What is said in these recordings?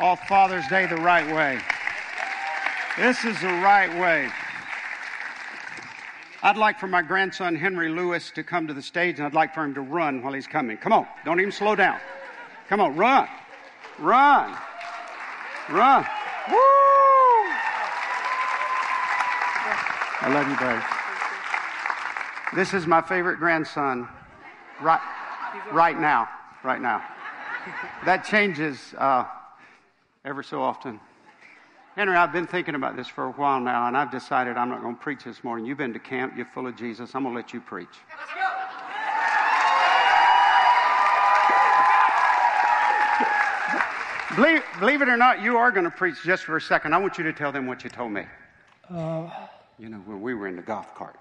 off Father's Day the right way. This is the right way. I'd like for my grandson Henry Lewis to come to the stage, and I'd like for him to run while he's coming. Come on, don't even slow down. Come on, run, run, run. Woo! I love you, buddy. This is my favorite grandson, right, right now, right now. That changes uh, ever so often. Henry, I've been thinking about this for a while now, and I've decided I'm not going to preach this morning. You've been to camp, you're full of Jesus. I'm going to let you preach. Believe, believe it or not, you are going to preach just for a second. I want you to tell them what you told me. Uh, You know, when we were in the golf cart.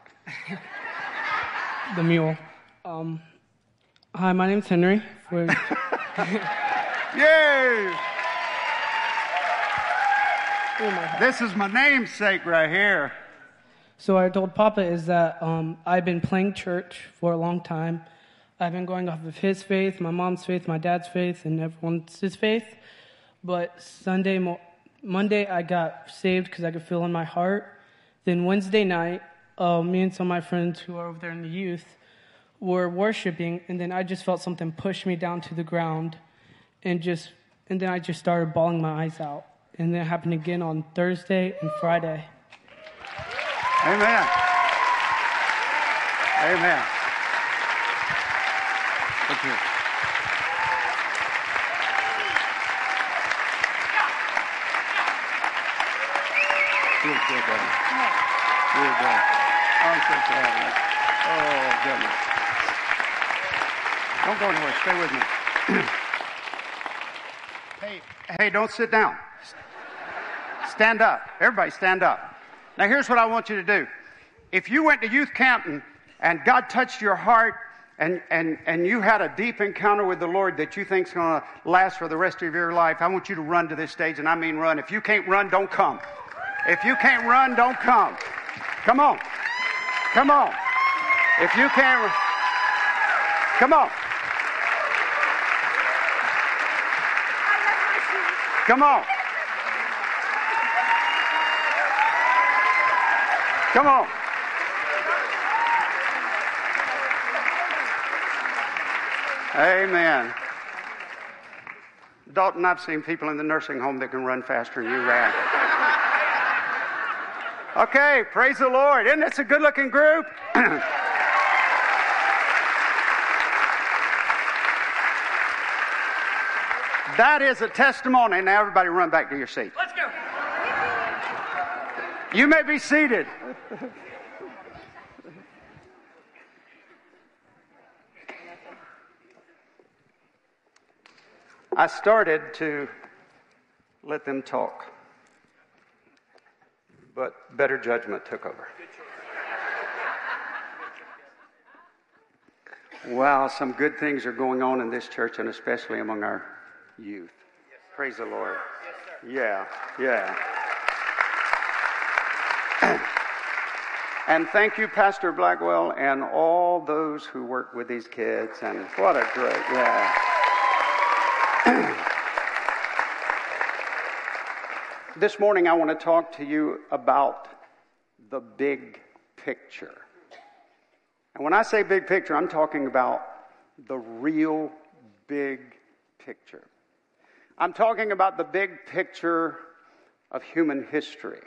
the mule. Um, hi, my name's Henry. We're, Yay! This is my namesake right here. so I told Papa is that um, I've been playing church for a long time. I've been going off of his faith, my mom's faith, my dad's faith, and everyone's his faith. But Sunday, mo- Monday, I got saved because I could feel in my heart. Then Wednesday night, uh, me and some of my friends who are over there in the youth were worshiping, and then I just felt something push me down to the ground, and just and then I just started bawling my eyes out. And then it happened again on Thursday and Friday. Amen. Amen. Look here. Feel good, buddy. Feel good. I'm so proud of. Oh, goodness. Don't go anywhere. Stay with me. hey, hey, don't sit down. Stand up. Everybody stand up. Now, here's what I want you to do. If you went to youth camp and, and God touched your heart and, and, and you had a deep encounter with the Lord that you think's going to last for the rest of your life, I want you to run to this stage, and I mean run. If you can't run, don't come. If you can't run, don't come. Come on. Come on. If you can't, come on. Come on. Come on. Amen. Dalton, I've seen people in the nursing home that can run faster than you ran. Okay, praise the Lord. Isn't this a good looking group? that is a testimony. Now, everybody run back to your seat. Let's go. You may be seated. I started to let them talk, but better judgment took over. Wow, some good things are going on in this church and especially among our youth. Praise the Lord. Yeah, yeah. And thank you, Pastor Blackwell, and all those who work with these kids. And what a great, yeah. this morning, I want to talk to you about the big picture. And when I say big picture, I'm talking about the real big picture. I'm talking about the big picture of human history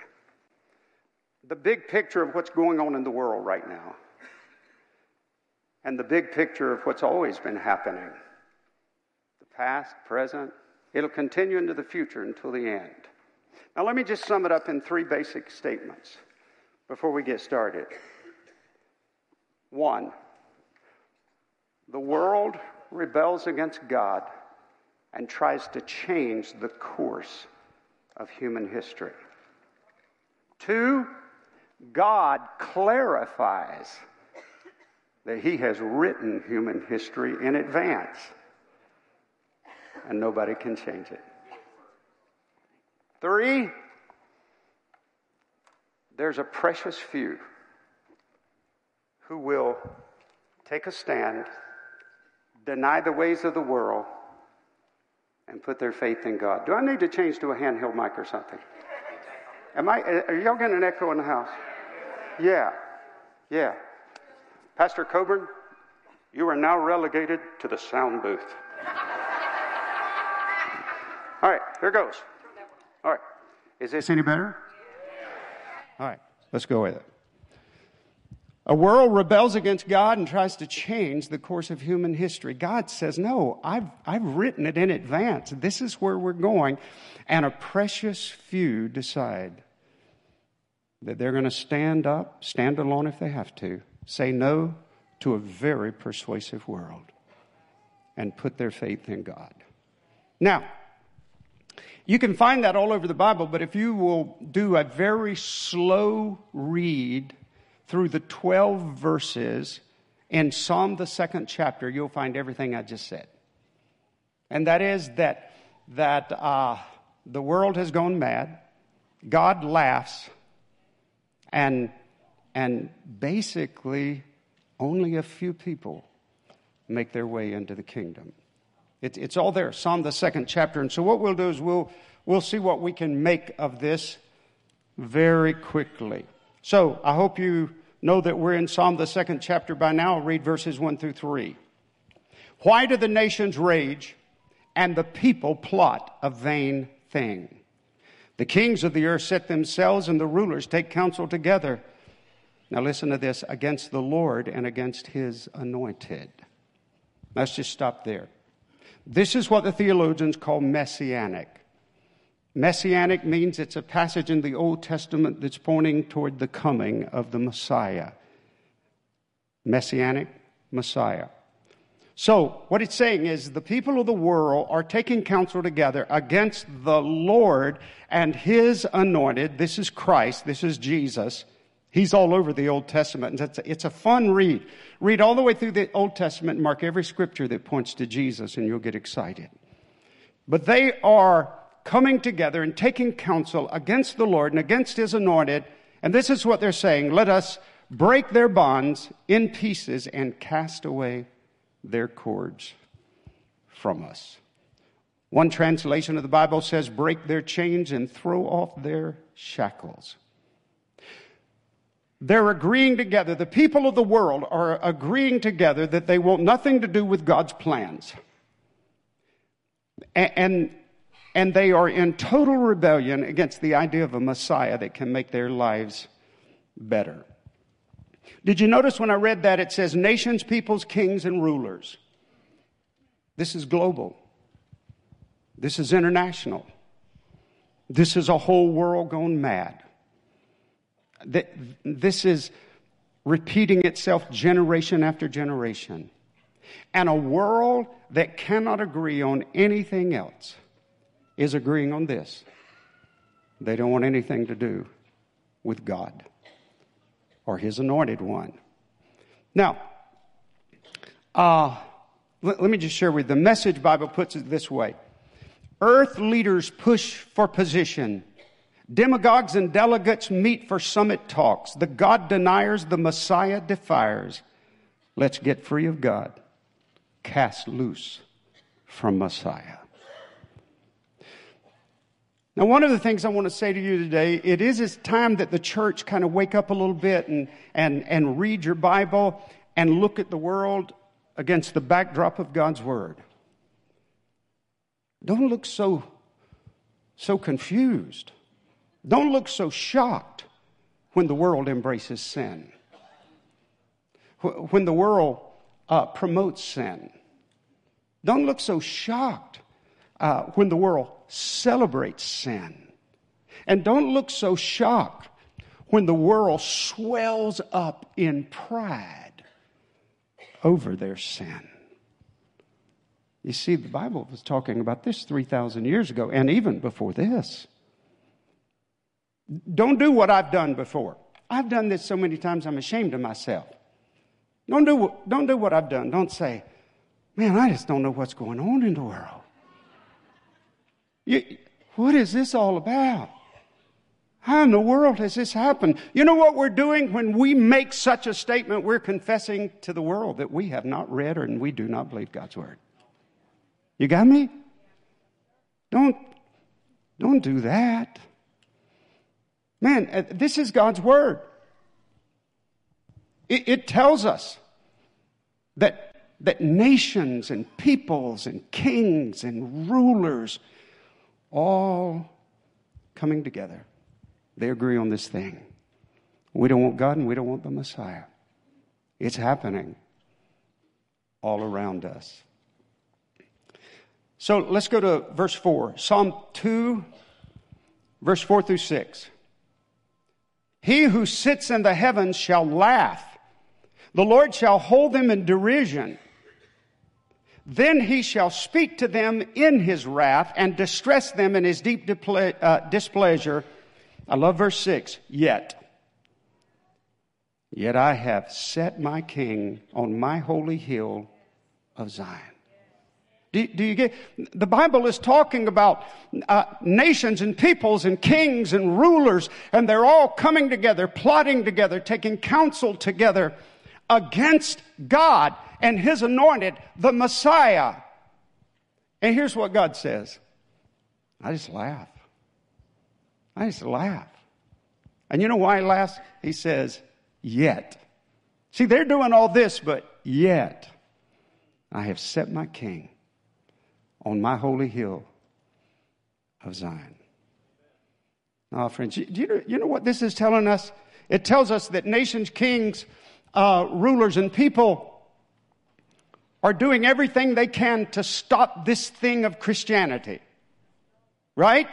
the big picture of what's going on in the world right now, and the big picture of what's always been happening the past, present, it'll continue into the future until the end. Now, let me just sum it up in three basic statements before we get started. One, the world rebels against God and tries to change the course of human history. Two, God clarifies that He has written human history in advance, and nobody can change it. Three, there's a precious few who will take a stand, deny the ways of the world, and put their faith in God. Do I need to change to a handheld mic or something? Am I, are y'all getting an echo in the house? Yeah, yeah. Pastor Coburn, you are now relegated to the sound booth. All right, here goes. All right. Is this any better? All right, let's go with it. A world rebels against God and tries to change the course of human history. God says, No, I've, I've written it in advance. This is where we're going. And a precious few decide that they're going to stand up, stand alone if they have to, say no to a very persuasive world, and put their faith in God. Now, you can find that all over the Bible, but if you will do a very slow read through the 12 verses in Psalm, the second chapter, you'll find everything I just said. And that is that, that uh, the world has gone mad, God laughs, and, and basically only a few people make their way into the kingdom. It, it's all there, Psalm, the second chapter. And so what we'll do is we'll, we'll see what we can make of this very quickly. So I hope you know that we're in Psalm, the second chapter by now. I'll read verses 1 through 3. Why do the nations rage and the people plot a vain thing? The kings of the earth set themselves and the rulers take counsel together. Now listen to this against the Lord and against his anointed. Let's just stop there. This is what the theologians call messianic. Messianic means it's a passage in the Old Testament that's pointing toward the coming of the Messiah. Messianic Messiah. So, what it's saying is the people of the world are taking counsel together against the Lord and His anointed. This is Christ, this is Jesus. He's all over the Old Testament. It's a, it's a fun read. Read all the way through the Old Testament and mark every scripture that points to Jesus, and you'll get excited. But they are coming together and taking counsel against the Lord and against his anointed. And this is what they're saying let us break their bonds in pieces and cast away their cords from us. One translation of the Bible says, break their chains and throw off their shackles. They're agreeing together. The people of the world are agreeing together that they want nothing to do with God's plans. And, and they are in total rebellion against the idea of a Messiah that can make their lives better. Did you notice when I read that it says nations, peoples, kings, and rulers? This is global. This is international. This is a whole world gone mad. This is repeating itself generation after generation. And a world that cannot agree on anything else is agreeing on this. They don't want anything to do with God or His anointed one. Now, uh, let, let me just share with you. The Message Bible puts it this way Earth leaders push for position. Demagogues and delegates meet for summit talks. The God deniers, the Messiah defiers. Let's get free of God. Cast loose from Messiah. Now, one of the things I want to say to you today, it is it's time that the church kind of wake up a little bit and, and, and read your Bible and look at the world against the backdrop of God's Word. Don't look so, so confused. Don't look so shocked when the world embraces sin. When the world uh, promotes sin. Don't look so shocked uh, when the world celebrates sin. And don't look so shocked when the world swells up in pride over their sin. You see, the Bible was talking about this 3,000 years ago, and even before this. Don't do what I've done before. I've done this so many times I'm ashamed of myself. Don't do, don't do what I've done. Don't say, man, I just don't know what's going on in the world. You, what is this all about? How in the world has this happened? You know what we're doing when we make such a statement? We're confessing to the world that we have not read or and we do not believe God's word. You got me? Don't, don't do that. Man, uh, this is God's word. It, it tells us that, that nations and peoples and kings and rulers all coming together. They agree on this thing. We don't want God and we don't want the Messiah. It's happening all around us. So let's go to verse 4. Psalm 2, verse 4 through 6. He who sits in the heavens shall laugh. The Lord shall hold them in derision. Then he shall speak to them in his wrath and distress them in his deep uh, displeasure. I love verse 6. Yet, yet I have set my king on my holy hill of Zion. Do, do you get? The Bible is talking about uh, nations and peoples and kings and rulers, and they're all coming together, plotting together, taking counsel together against God and his anointed, the Messiah. And here's what God says I just laugh. I just laugh. And you know why he laughs? He says, Yet. See, they're doing all this, but yet I have set my king on my holy hill of Zion. Now, friends, do you know, you know what this is telling us? It tells us that nations, kings, uh, rulers, and people are doing everything they can to stop this thing of Christianity. Right?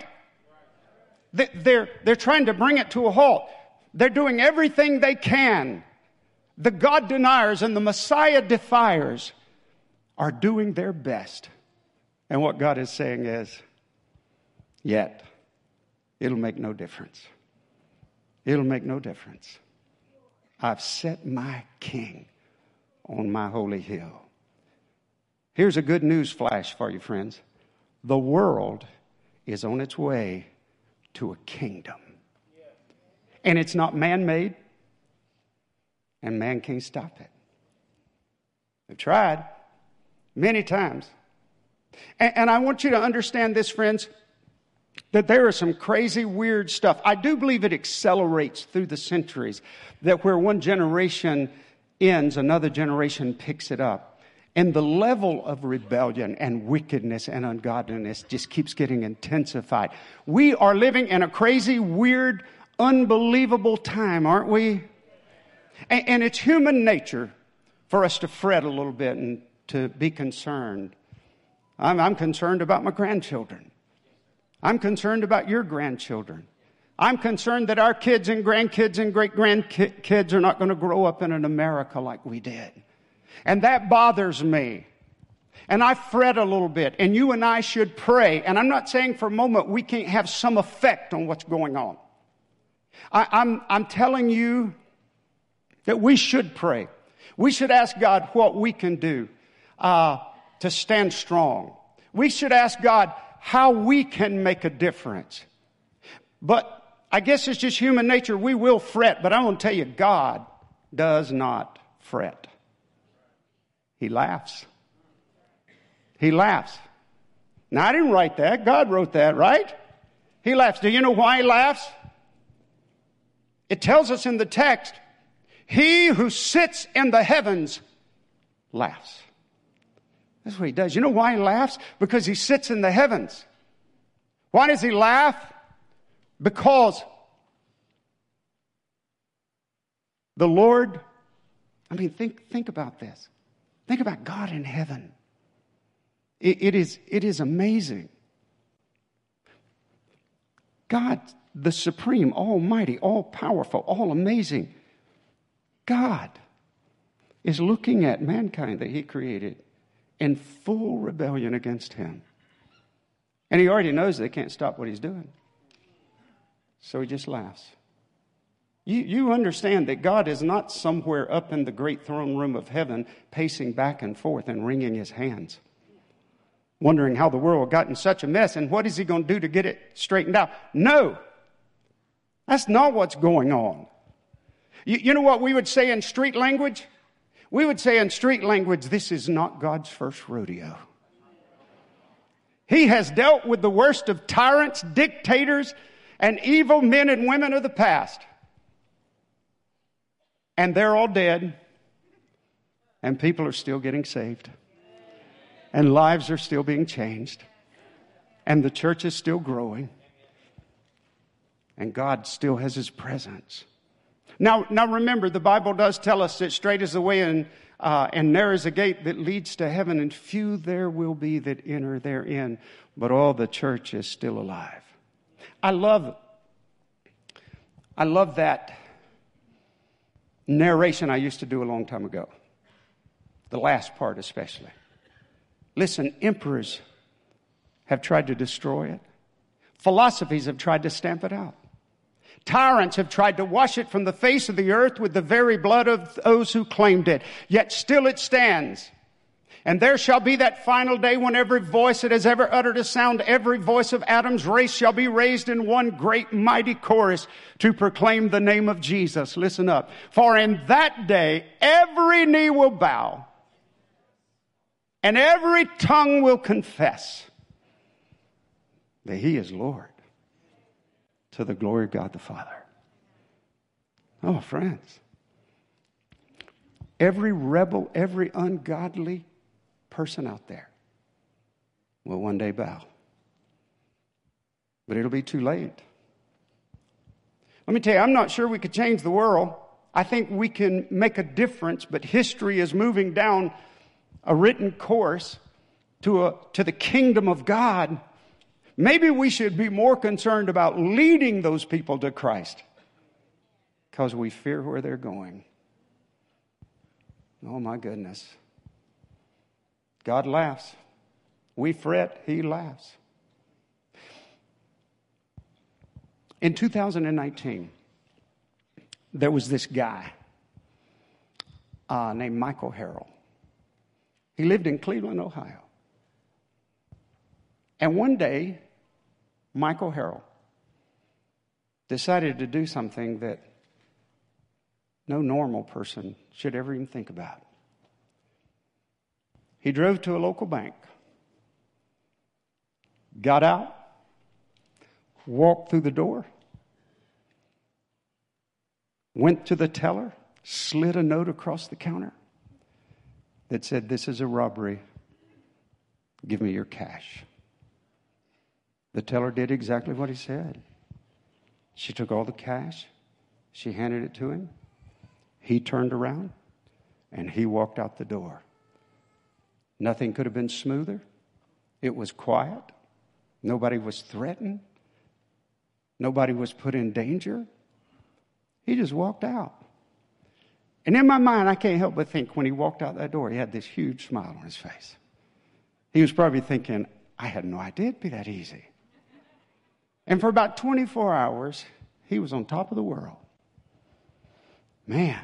They're, they're trying to bring it to a halt. They're doing everything they can. The God deniers and the Messiah defiers are doing their best. And what God is saying is, yet, it'll make no difference. It'll make no difference. I've set my king on my holy hill. Here's a good news flash for you, friends. The world is on its way to a kingdom. And it's not man made, and man can't stop it. They've tried many times. And, and, I want you to understand this, friends, that there is some crazy, weird stuff. I do believe it accelerates through the centuries, that where one generation ends, another generation picks it up. And the level of rebellion and wickedness and ungodliness just keeps getting intensified. We are living in a crazy, weird, unbelievable time, aren't we? And, and, it's human nature for us to fret a little bit and to be concerned. I'm, I'm concerned about my grandchildren. I'm concerned about your grandchildren. I'm concerned that our kids and grandkids and great grandkids are not going to grow up in an America like we did. And that bothers me. And I fret a little bit. And you and I should pray. And I'm not saying for a moment we can't have some effect on what's going on. I, am I'm, I'm telling you that we should pray. We should ask God what we can do uh, to stand strong. We should ask God how we can make a difference. But I guess it's just human nature. We will fret, but I want to tell you, God does not fret. He laughs. He laughs. Now, I didn't write that. God wrote that, right? He laughs. Do you know why he laughs? It tells us in the text, he who sits in the heavens laughs. That's what he does. You know why he laughs? Because he sits in the heavens. Why does he laugh? Because the Lord, I mean, think, think about this. Think about God in heaven. it, it is, it is amazing. God, the supreme, almighty, all powerful, all amazing, God is looking at mankind that He created in full rebellion against him. And he already knows they can't stop what he's doing. So he just laughs. You, you understand that God is not somewhere up in the great throne room of heaven pacing back and forth and wringing his hands, wondering how the world got in such a mess and what is he going to do to get it straightened out. No, that's not what's going on. You, you know what we would say in street language? We would say in street language, this is not God's first rodeo. He has dealt with the worst of tyrants, dictators, and evil men and women of the past. And they're all dead, and people are still getting saved, and lives are still being changed, and the church is still growing, and God still has His presence. Now, now remember, the Bible does tell us that straight is the way and, uh, and narrow is the gate that leads to heaven, and few there will be that enter therein, but all the church is still alive. I love, I love that narration I used to do a long time ago. The last part, especially. Listen, emperors have tried to destroy it. Philosophies have tried to stamp it out. Tyrants have tried to wash it from the face of the earth with the very blood of those who claimed it. Yet still it stands. And there shall be that final day when every voice that has ever uttered a sound, every voice of Adam's race shall be raised in one great mighty chorus to proclaim the name of Jesus. Listen up. For in that day every knee will bow and every tongue will confess that he is Lord to the glory of God the Father. Oh, friends. Every rebel, every ungodly person out there will one day bow. But it'll be too late. Let me tell you, I'm not sure we could change the world. I think we can make a difference, but history is moving down a written course to, a, to the kingdom of God Maybe we should be more concerned about leading those people to Christ because we fear where they're going. Oh my goodness. God laughs. We fret, He laughs. In 2019, there was this guy uh, named Michael Harrell. He lived in Cleveland, Ohio. And one day, Michael Harrell decided to do something that no normal person should ever even think about. He drove to a local bank, got out, walked through the door, went to the teller, slid a note across the counter that said, This is a robbery. Give me your cash. The teller did exactly what he said. She took all the cash, she handed it to him. He turned around and he walked out the door. Nothing could have been smoother. It was quiet. Nobody was threatened. Nobody was put in danger. He just walked out. And in my mind, I can't help but think when he walked out that door, he had this huge smile on his face. He was probably thinking, I had no idea it'd be that easy. And for about 24 hours, he was on top of the world. Man.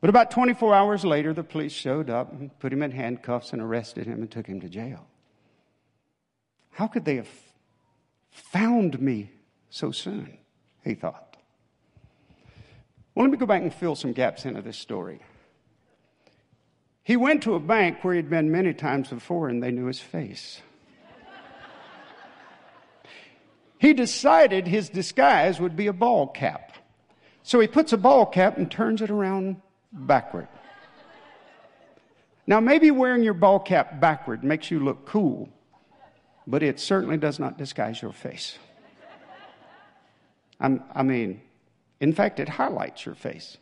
But about 24 hours later, the police showed up and put him in handcuffs and arrested him and took him to jail. How could they have found me so soon? He thought. Well, let me go back and fill some gaps into this story. He went to a bank where he'd been many times before and they knew his face. he decided his disguise would be a ball cap. So he puts a ball cap and turns it around backward. Now, maybe wearing your ball cap backward makes you look cool, but it certainly does not disguise your face. I'm, i mean, in fact, it highlights your face.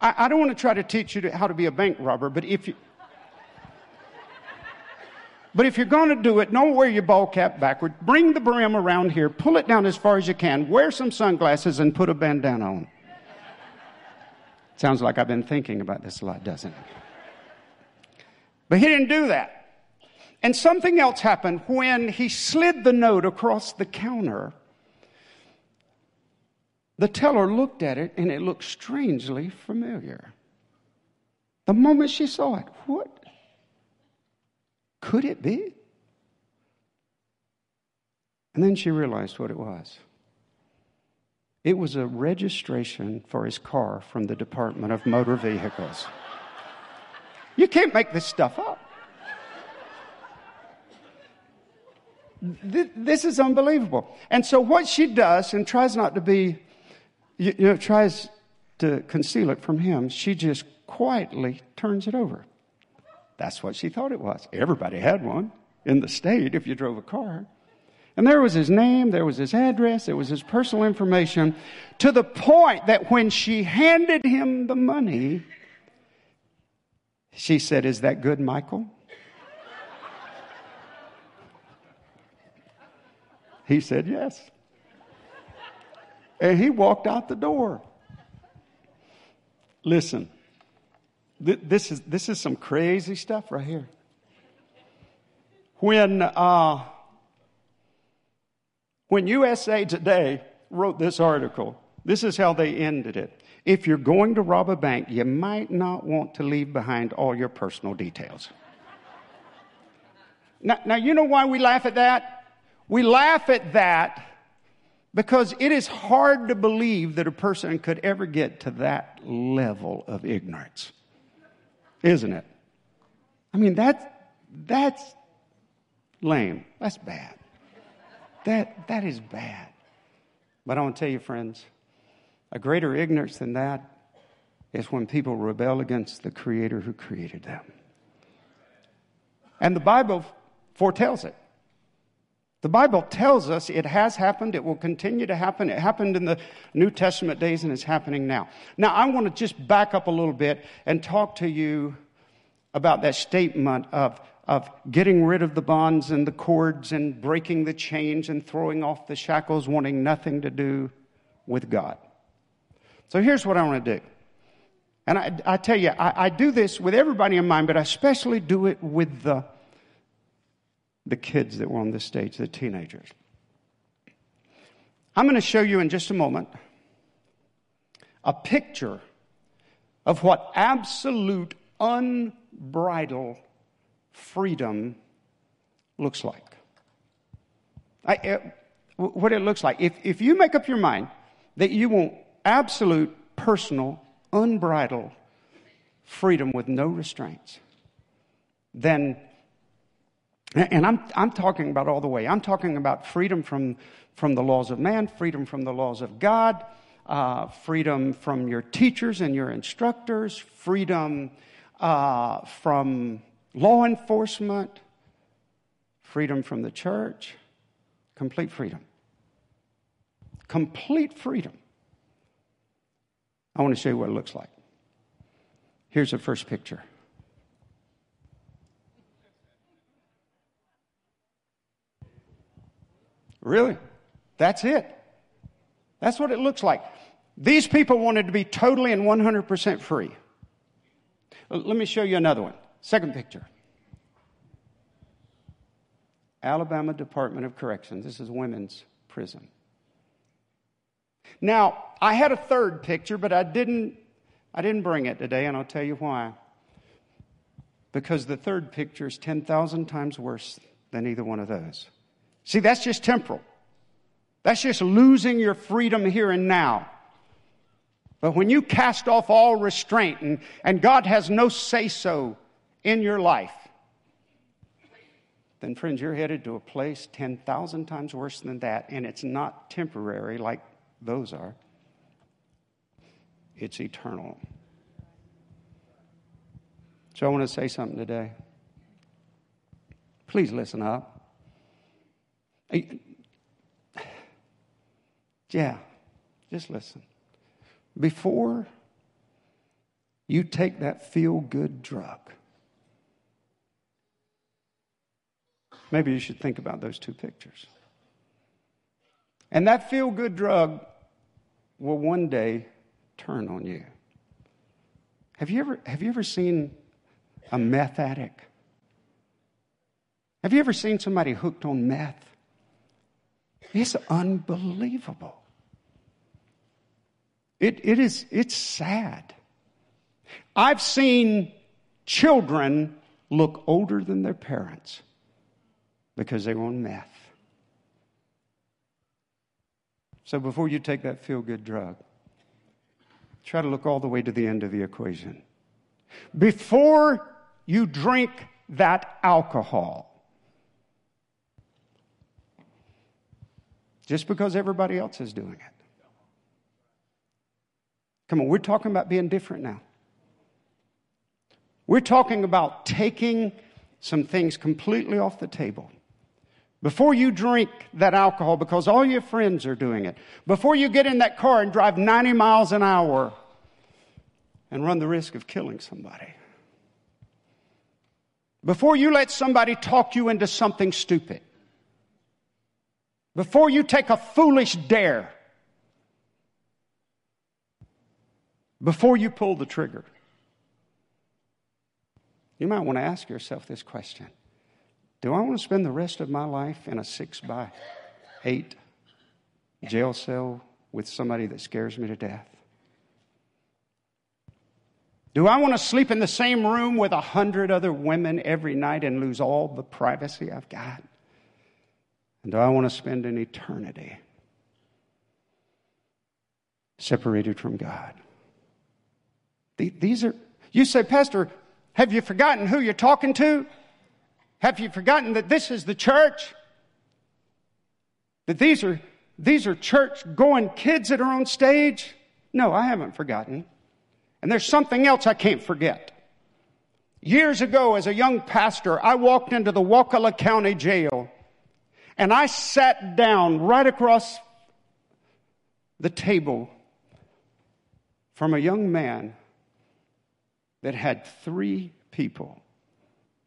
I, I don't want to try to teach you to, how to be a bank robber, but if you, but if you're going to do it, don't wear your ball cap backward. Bring the brim around here, pull it down as far as you can, wear some sunglasses, and put a bandana on. Sounds like I've been thinking about this a lot, doesn't it? But he didn't do that. And something else happened when he slid the note across the counter. The teller looked at it and it looked strangely familiar. The moment she saw it, what could it be? And then she realized what it was. It was a registration for his car from the Department of Motor Vehicles. You can't make this stuff up. This is unbelievable. And so, what she does, and tries not to be, you know, tries to conceal it from him, she just quietly turns it over. That's what she thought it was. Everybody had one in the state if you drove a car. And there was his name, there was his address, there was his personal information, to the point that when she handed him the money, she said, Is that good, Michael? He said, Yes. And he walked out the door. Listen, th- this, is, this is some crazy stuff right here. When, uh, when USA Today wrote this article, this is how they ended it. If you're going to rob a bank, you might not want to leave behind all your personal details. now, now, you know why we laugh at that? We laugh at that because it is hard to believe that a person could ever get to that level of ignorance, isn't it? I mean, that's, that's lame. That's bad. That, that is bad. But I want to tell you, friends, a greater ignorance than that is when people rebel against the Creator who created them. And the Bible foretells it. The Bible tells us it has happened, it will continue to happen. It happened in the New Testament days and it's happening now. Now, I want to just back up a little bit and talk to you about that statement of, of getting rid of the bonds and the cords and breaking the chains and throwing off the shackles, wanting nothing to do with God. So here's what I want to do. And I, I tell you, I, I do this with everybody in mind, but I especially do it with the the kids that were on this stage, the teenagers. I'm going to show you in just a moment a picture of what absolute unbridled freedom looks like. I, uh, what it looks like. If, if you make up your mind that you want absolute, personal, unbridled freedom with no restraints, then and I'm, I'm talking about all the way. I'm talking about freedom from, from the laws of man, freedom from the laws of God, uh, freedom from your teachers and your instructors, freedom uh, from law enforcement, freedom from the church, complete freedom. Complete freedom. I want to show you what it looks like. Here's the first picture. Really? That's it. That's what it looks like. These people wanted to be totally and 100% free. Let me show you another one. Second picture. Alabama Department of Corrections. This is women's prison. Now, I had a third picture, but I didn't I didn't bring it today, and I'll tell you why. Because the third picture is 10,000 times worse than either one of those. See, that's just temporal. That's just losing your freedom here and now. But when you cast off all restraint and, and God has no say so in your life, then, friends, you're headed to a place 10,000 times worse than that, and it's not temporary like those are, it's eternal. So, I want to say something today. Please listen up. Yeah, just listen. Before you take that feel good drug, maybe you should think about those two pictures. And that feel good drug will one day turn on you. Have you ever, have you ever seen a meth addict Have you ever seen somebody hooked on meth? It's unbelievable. It, it is, it's sad. I've seen children look older than their parents because they were on meth. So before you take that feel good drug, try to look all the way to the end of the equation. Before you drink that alcohol, just because everybody else is doing it. Come on, we're talking about being different now. We're talking about taking some things completely off the table. Before you drink that alcohol, because all your friends are doing it, before you get in that car and drive 90 miles an hour and run the risk of killing somebody, before you let somebody talk you into something stupid, before you take a foolish dare, before you pull the trigger, you might want to ask yourself this question Do I want to spend the rest of my life in a six by eight jail cell with somebody that scares me to death? Do I want to sleep in the same room with a hundred other women every night and lose all the privacy I've got? And do I want to spend an eternity separated from God? These are, you say, Pastor, have you forgotten who you're talking to? Have you forgotten that this is the church? That these are, these are church going kids that are on stage? No, I haven't forgotten. And there's something else I can't forget. Years ago, as a young pastor, I walked into the Wakulla County Jail and I sat down right across the table from a young man that had three people.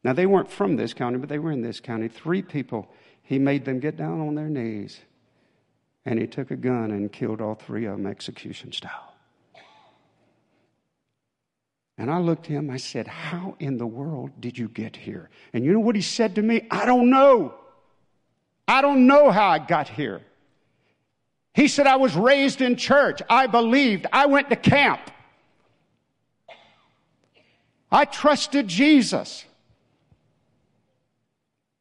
Now, they weren't from this county, but they were in this county. Three people. He made them get down on their knees, and he took a gun and killed all three of them execution style. And I looked at him, I said, How in the world did you get here? And you know what he said to me? I don't know. I don't know how I got here. He said, I was raised in church. I believed. I went to camp. I trusted Jesus.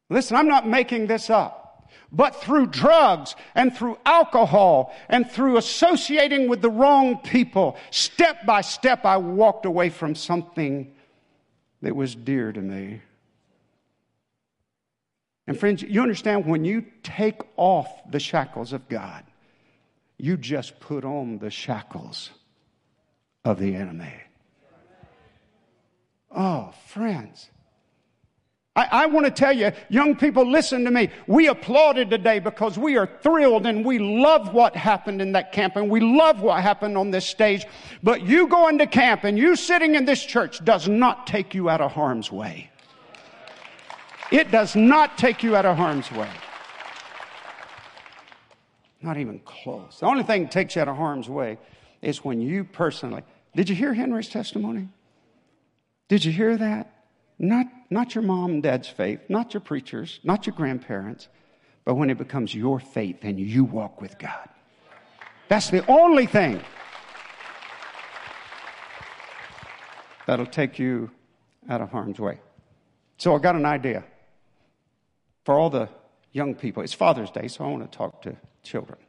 Listen, I'm not making this up. But through drugs and through alcohol and through associating with the wrong people, step by step, I walked away from something that was dear to me. And friends, you understand when you take off the shackles of God, you just put on the shackles of the enemy. Oh, friends. I, I want to tell you, young people, listen to me. We applauded today because we are thrilled and we love what happened in that camp and we love what happened on this stage. But you going to camp and you sitting in this church does not take you out of harm's way. It does not take you out of harm's way. Not even close. The only thing that takes you out of harm's way is when you personally. Did you hear Henry's testimony? Did you hear that? Not, not your mom and dad's faith, not your preachers, not your grandparents, but when it becomes your faith and you walk with God. That's the only thing that'll take you out of harm's way. So I got an idea for all the young people. It's Father's Day, so I want to talk to children.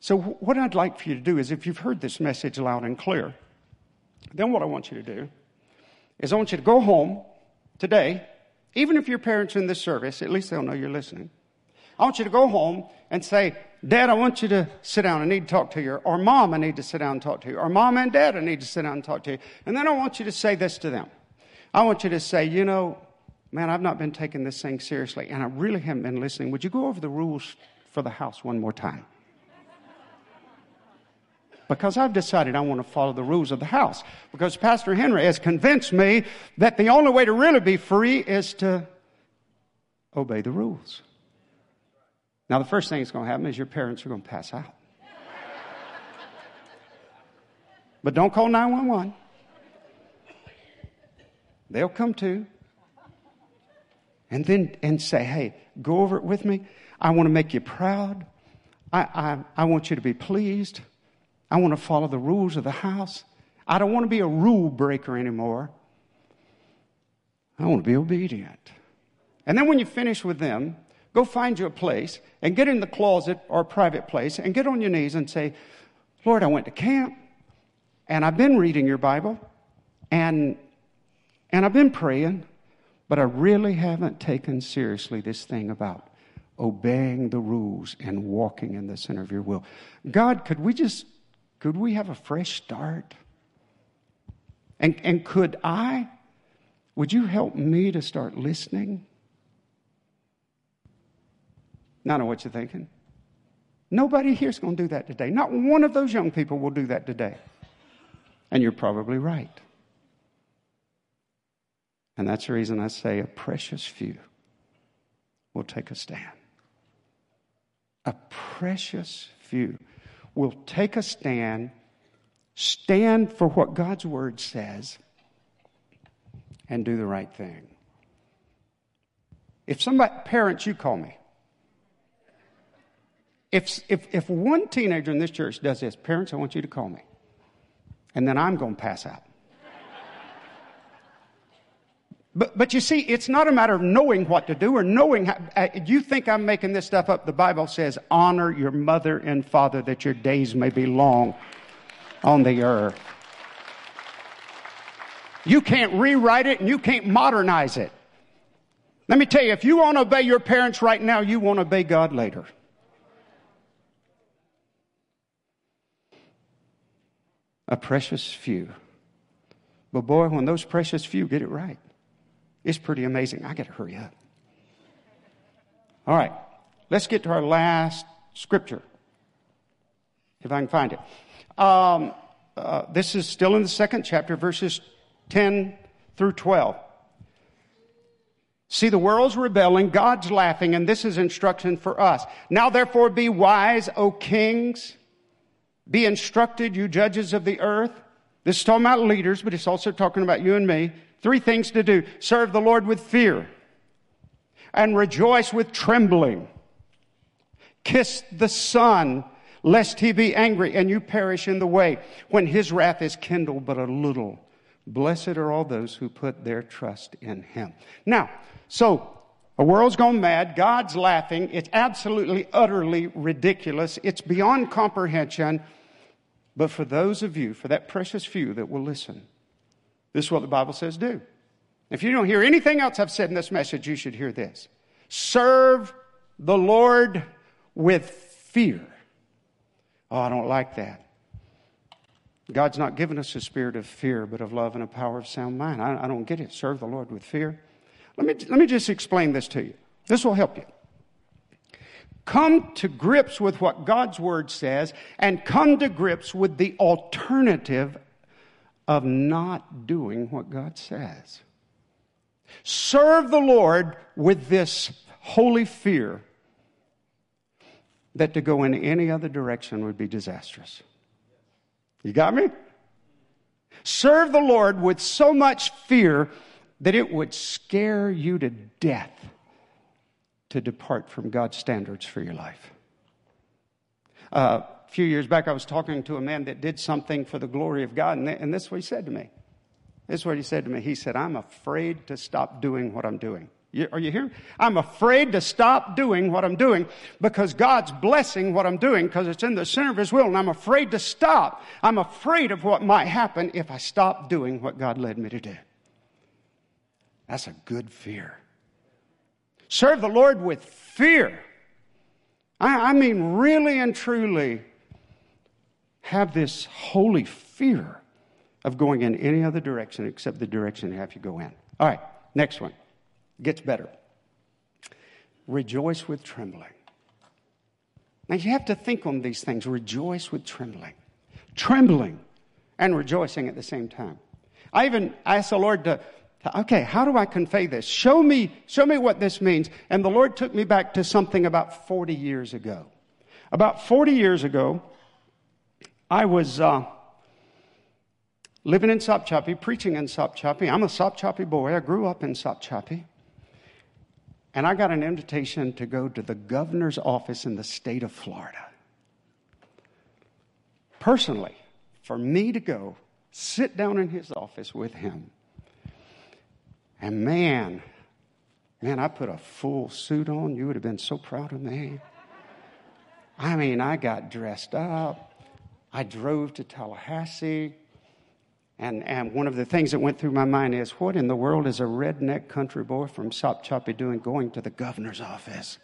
So, what I'd like for you to do is if you've heard this message loud and clear, then what I want you to do is I want you to go home today, even if your parents are in this service, at least they'll know you're listening. I want you to go home and say, Dad, I want you to sit down. I need to talk to you. Or Mom, I need to sit down and talk to you. Or Mom and Dad, I need to sit down and talk to you. And then I want you to say this to them. I want you to say, you know, man, I've not been taking this thing seriously and I really haven't been listening. Would you go over the rules for the house one more time? Because I've decided I want to follow the rules of the house. Because Pastor Henry has convinced me that the only way to really be free is to obey the rules. Now, the first thing that's going to happen is your parents are going to pass out. But don't call 911. They'll come to. and then and say, hey, go over it with me. I want to make you proud. I, I, I want you to be pleased. I want to follow the rules of the house. I don't want to be a rule breaker anymore. I want to be obedient. And then when you finish with them, go find you a place and get in the closet or a private place and get on your knees and say, Lord, I went to camp and I've been reading your Bible and, and I've been praying, but I really haven't taken seriously this thing about obeying the rules and walking in the center of your will. God, could we just, could we have a fresh start? And, and could I, would you help me to start listening? Now, I know what you're thinking. Nobody here's going to do that today. Not one of those young people will do that today. And you're probably right. And that's the reason I say a precious few will take a stand. A precious few will take a stand, stand for what God's word says, and do the right thing. If somebody, parents, you call me. If, if, if one teenager in this church does this, parents, I want you to call me. And then I'm going to pass out. But, but you see, it's not a matter of knowing what to do or knowing how. Uh, you think I'm making this stuff up. The Bible says, honor your mother and father that your days may be long on the earth. You can't rewrite it and you can't modernize it. Let me tell you, if you want to obey your parents right now, you won't obey God later. A precious few. But boy, when those precious few get it right, it's pretty amazing. I got to hurry up. All right, let's get to our last scripture, if I can find it. Um, uh, this is still in the second chapter, verses 10 through 12. See, the world's rebelling, God's laughing, and this is instruction for us. Now, therefore, be wise, O kings. Be instructed, you judges of the earth. This is talking about leaders, but it's also talking about you and me. Three things to do serve the Lord with fear, and rejoice with trembling. Kiss the Son, lest he be angry and you perish in the way when his wrath is kindled but a little. Blessed are all those who put their trust in him. Now, so a world's gone mad. God's laughing. It's absolutely, utterly ridiculous. It's beyond comprehension. But for those of you, for that precious few that will listen, this is what the Bible says do. If you don't hear anything else I've said in this message, you should hear this. Serve the Lord with fear. Oh, I don't like that. God's not given us a spirit of fear, but of love and a power of sound mind. I, I don't get it. Serve the Lord with fear. Let me, let me just explain this to you. This will help you come to grips with what God's Word says and come to grips with the alternative of not doing what God says. Serve the Lord with this holy fear that to go in any other direction would be disastrous. You got me? Serve the Lord with so much fear that it would scare you to death to depart from God's standards for your life. Uh, a few years back, I was talking to a man that did something for the glory of God, and, and this is what he said to me. This is what he said to me. He said, I'm afraid to stop doing what I'm doing. You, are you here? I'm afraid to stop doing what I'm doing because God's blessing what I'm doing because it's in the center of His will, and I'm afraid to stop. I'm afraid of what might happen if I stop doing what God led me to do. That's a good fear. Serve the Lord with fear. I, I mean, really and truly have this holy fear of going in any other direction except the direction you have to go in. All right, next one. Gets better. Rejoice with trembling. Now you have to think on these things. Rejoice with trembling. Trembling and rejoicing at the same time. I even asked the Lord to okay, how do I convey this? Show me, show me what this means. And the Lord took me back to something about 40 years ago. About 40 years ago, I was uh, living in Sopchoppy, preaching in Sopchoppy. I'm a Sopchoppy boy. I grew up in Sopchoppy. And I got an invitation to go to the governor's office in the state of Florida. Personally, for me to go sit down in his office with him. And man, man, I put a full suit on. You would have been so proud of me. I mean, I got dressed up. I drove to Tallahassee. And, and one of the things that went through my mind is what in the world is a redneck country boy from Sopchoppy doing going to the governor's office?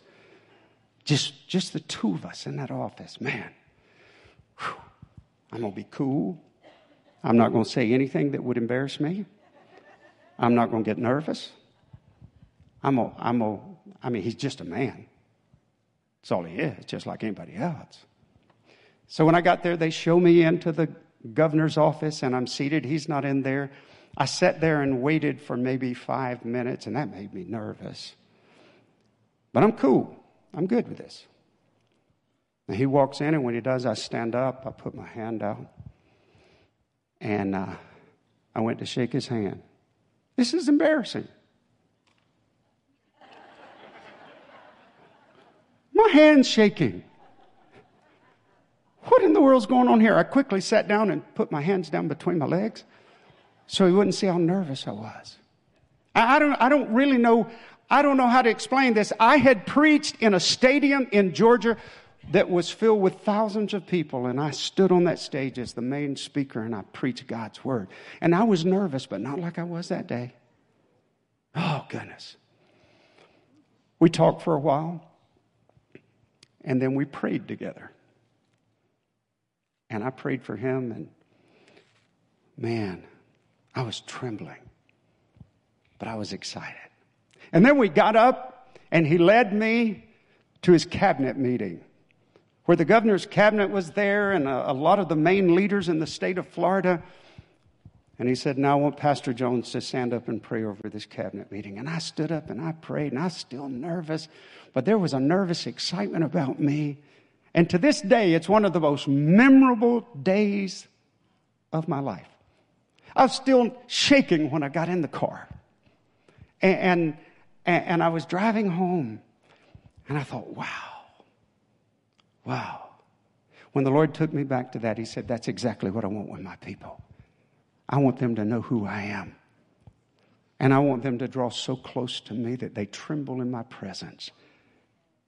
Just, just the two of us in that office. Man, whew, I'm going to be cool. I'm not going to say anything that would embarrass me. I'm not going to get nervous. I'm a, I'm a, I mean, he's just a man. That's all he is, just like anybody else. So when I got there, they show me into the governor's office and I'm seated. He's not in there. I sat there and waited for maybe five minutes, and that made me nervous. But I'm cool. I'm good with this. And he walks in, and when he does, I stand up. I put my hand out. And uh, I went to shake his hand. This is embarrassing. My hand's shaking. What in the world's going on here? I quickly sat down and put my hands down between my legs so he wouldn't see how nervous I was. I, I, don't, I don't really know, I don't know how to explain this. I had preached in a stadium in Georgia that was filled with thousands of people, and I stood on that stage as the main speaker and I preached God's word. And I was nervous, but not like I was that day. Oh, goodness. We talked for a while, and then we prayed together. And I prayed for him, and man, I was trembling, but I was excited. And then we got up, and he led me to his cabinet meeting, where the governor's cabinet was there, and a, a lot of the main leaders in the state of Florida. And he said, Now I want Pastor Jones to stand up and pray over this cabinet meeting. And I stood up and I prayed, and I was still nervous, but there was a nervous excitement about me. And to this day, it's one of the most memorable days of my life. I was still shaking when I got in the car. And, and, and I was driving home, and I thought, wow, wow. When the Lord took me back to that, He said, That's exactly what I want with my people. I want them to know who I am. And I want them to draw so close to me that they tremble in my presence.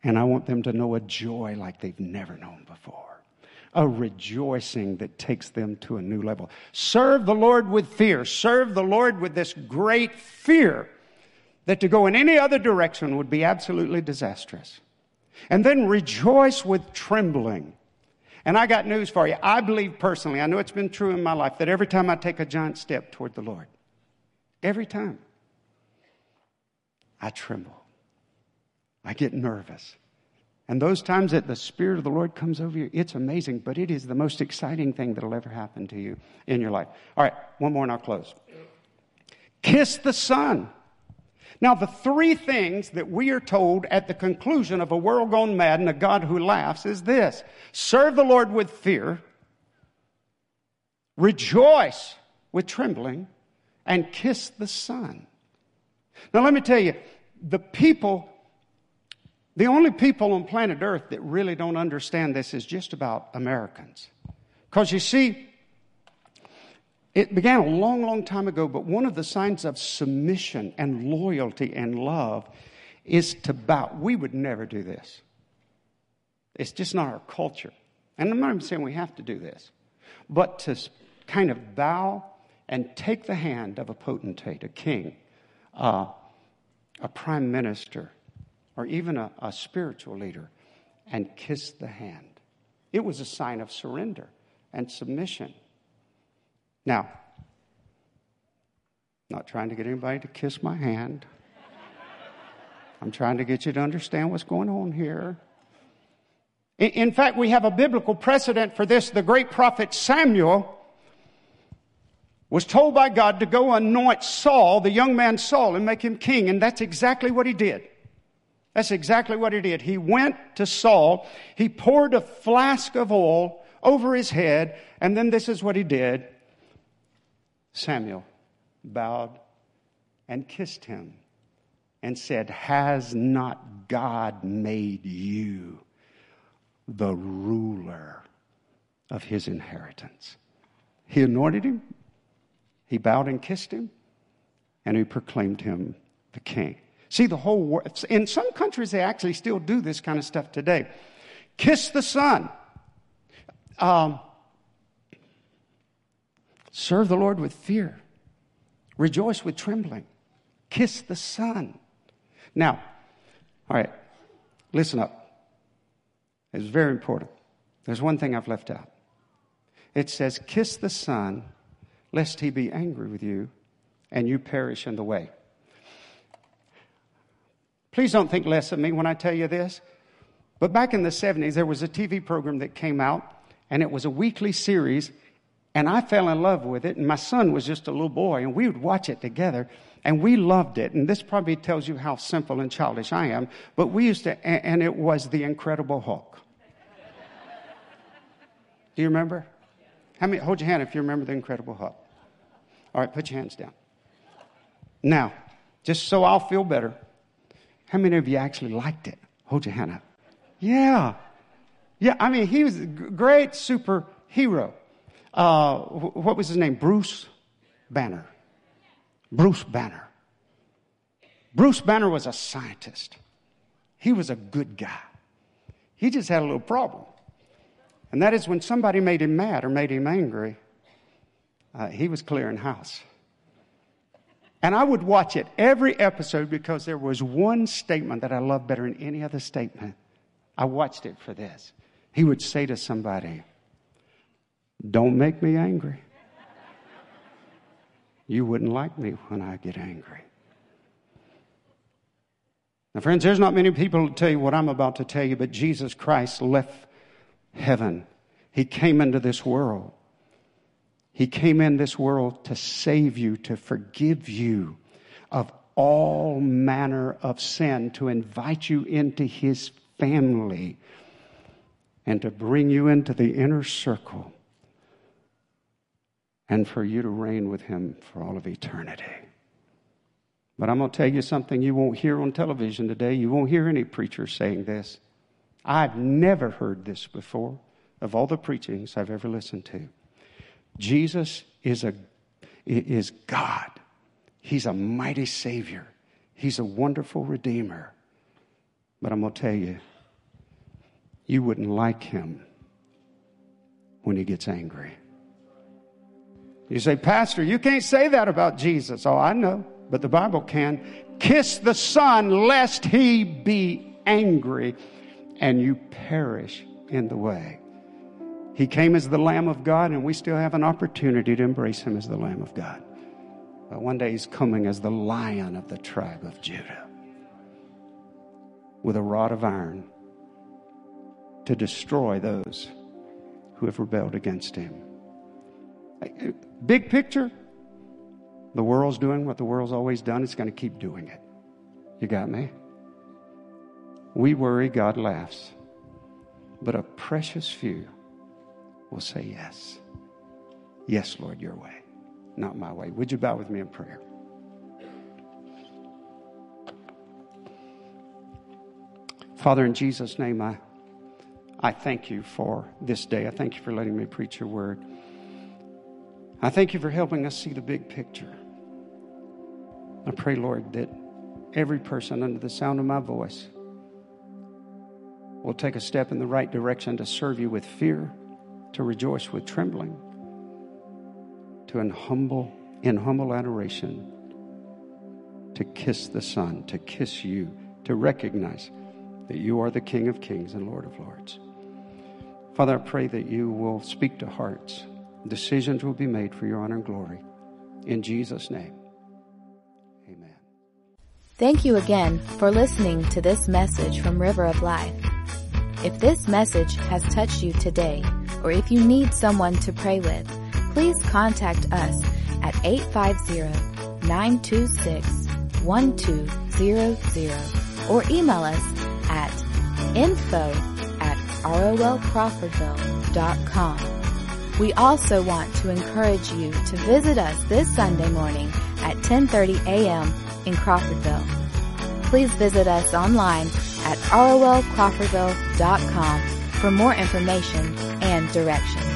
And I want them to know a joy like they've never known before, a rejoicing that takes them to a new level. Serve the Lord with fear. Serve the Lord with this great fear that to go in any other direction would be absolutely disastrous. And then rejoice with trembling. And I got news for you. I believe personally, I know it's been true in my life, that every time I take a giant step toward the Lord, every time, I tremble. I get nervous. And those times that the Spirit of the Lord comes over you, it's amazing, but it is the most exciting thing that'll ever happen to you in your life. All right, one more and I'll close. Kiss the Son. Now, the three things that we are told at the conclusion of a world gone mad and a God who laughs is this serve the Lord with fear, rejoice with trembling, and kiss the Son. Now, let me tell you, the people the only people on planet Earth that really don't understand this is just about Americans. Because you see, it began a long, long time ago, but one of the signs of submission and loyalty and love is to bow. We would never do this. It's just not our culture. And I'm not even saying we have to do this, but to kind of bow and take the hand of a potentate, a king, uh, a prime minister, or even a, a spiritual leader and kiss the hand. It was a sign of surrender and submission. Now, not trying to get anybody to kiss my hand. I'm trying to get you to understand what's going on here. In fact, we have a biblical precedent for this. The great prophet Samuel was told by God to go anoint Saul, the young man Saul, and make him king, and that's exactly what he did. That's exactly what he did. He went to Saul, he poured a flask of oil over his head, and then this is what he did Samuel bowed and kissed him and said, Has not God made you the ruler of his inheritance? He anointed him, he bowed and kissed him, and he proclaimed him the king. See, the whole world, in some countries, they actually still do this kind of stuff today. Kiss the Son. Um, serve the Lord with fear. Rejoice with trembling. Kiss the Son. Now, all right, listen up. It's very important. There's one thing I've left out. It says, Kiss the Son, lest he be angry with you and you perish in the way. Please don't think less of me when I tell you this. But back in the 70s, there was a TV program that came out, and it was a weekly series, and I fell in love with it. And my son was just a little boy, and we would watch it together, and we loved it. And this probably tells you how simple and childish I am, but we used to, and it was The Incredible Hulk. Do you remember? How many, hold your hand if you remember The Incredible Hulk. All right, put your hands down. Now, just so I'll feel better, how many of you actually liked it? Hold your hand up. Yeah. Yeah, I mean, he was a great superhero. Uh, what was his name? Bruce Banner. Bruce Banner. Bruce Banner was a scientist. He was a good guy. He just had a little problem. And that is when somebody made him mad or made him angry, uh, he was clearing house. And I would watch it every episode because there was one statement that I loved better than any other statement. I watched it for this. He would say to somebody, Don't make me angry. You wouldn't like me when I get angry. Now, friends, there's not many people to tell you what I'm about to tell you, but Jesus Christ left heaven. He came into this world. He came in this world to save you, to forgive you of all manner of sin, to invite you into His family, and to bring you into the inner circle, and for you to reign with Him for all of eternity. But I'm going to tell you something you won't hear on television today. You won't hear any preacher saying this. I've never heard this before of all the preachings I've ever listened to. Jesus is, a, is God. He's a mighty Savior. He's a wonderful Redeemer. But I'm going to tell you, you wouldn't like him when he gets angry. You say, Pastor, you can't say that about Jesus. Oh, I know, but the Bible can. Kiss the Son lest he be angry and you perish in the way. He came as the Lamb of God, and we still have an opportunity to embrace him as the Lamb of God. But one day he's coming as the Lion of the tribe of Judah with a rod of iron to destroy those who have rebelled against him. Big picture, the world's doing what the world's always done. It's going to keep doing it. You got me? We worry, God laughs. But a precious few will say yes. Yes, Lord, your way, not my way. Would you bow with me in prayer? Father, in Jesus' name, I, I thank you for this day. I thank you for letting me preach your word. I thank you for helping us see the big picture. I pray, Lord, that every person under the sound of my voice will take a step in the right direction to serve you with fear to rejoice with trembling, to in humble, in humble adoration, to kiss the Son, to kiss you, to recognize that you are the King of Kings and Lord of Lords. Father, I pray that you will speak to hearts. Decisions will be made for your honor and glory. In Jesus' name, amen. Thank you again for listening to this message from River of Life. If this message has touched you today, or if you need someone to pray with, please contact us at 850-926-1200 or email us at info at rolcrawfordville.com. We also want to encourage you to visit us this Sunday morning at 10:30 a.m. in Crawfordville. please visit us online at rolcrawfordville.com for more information and directions.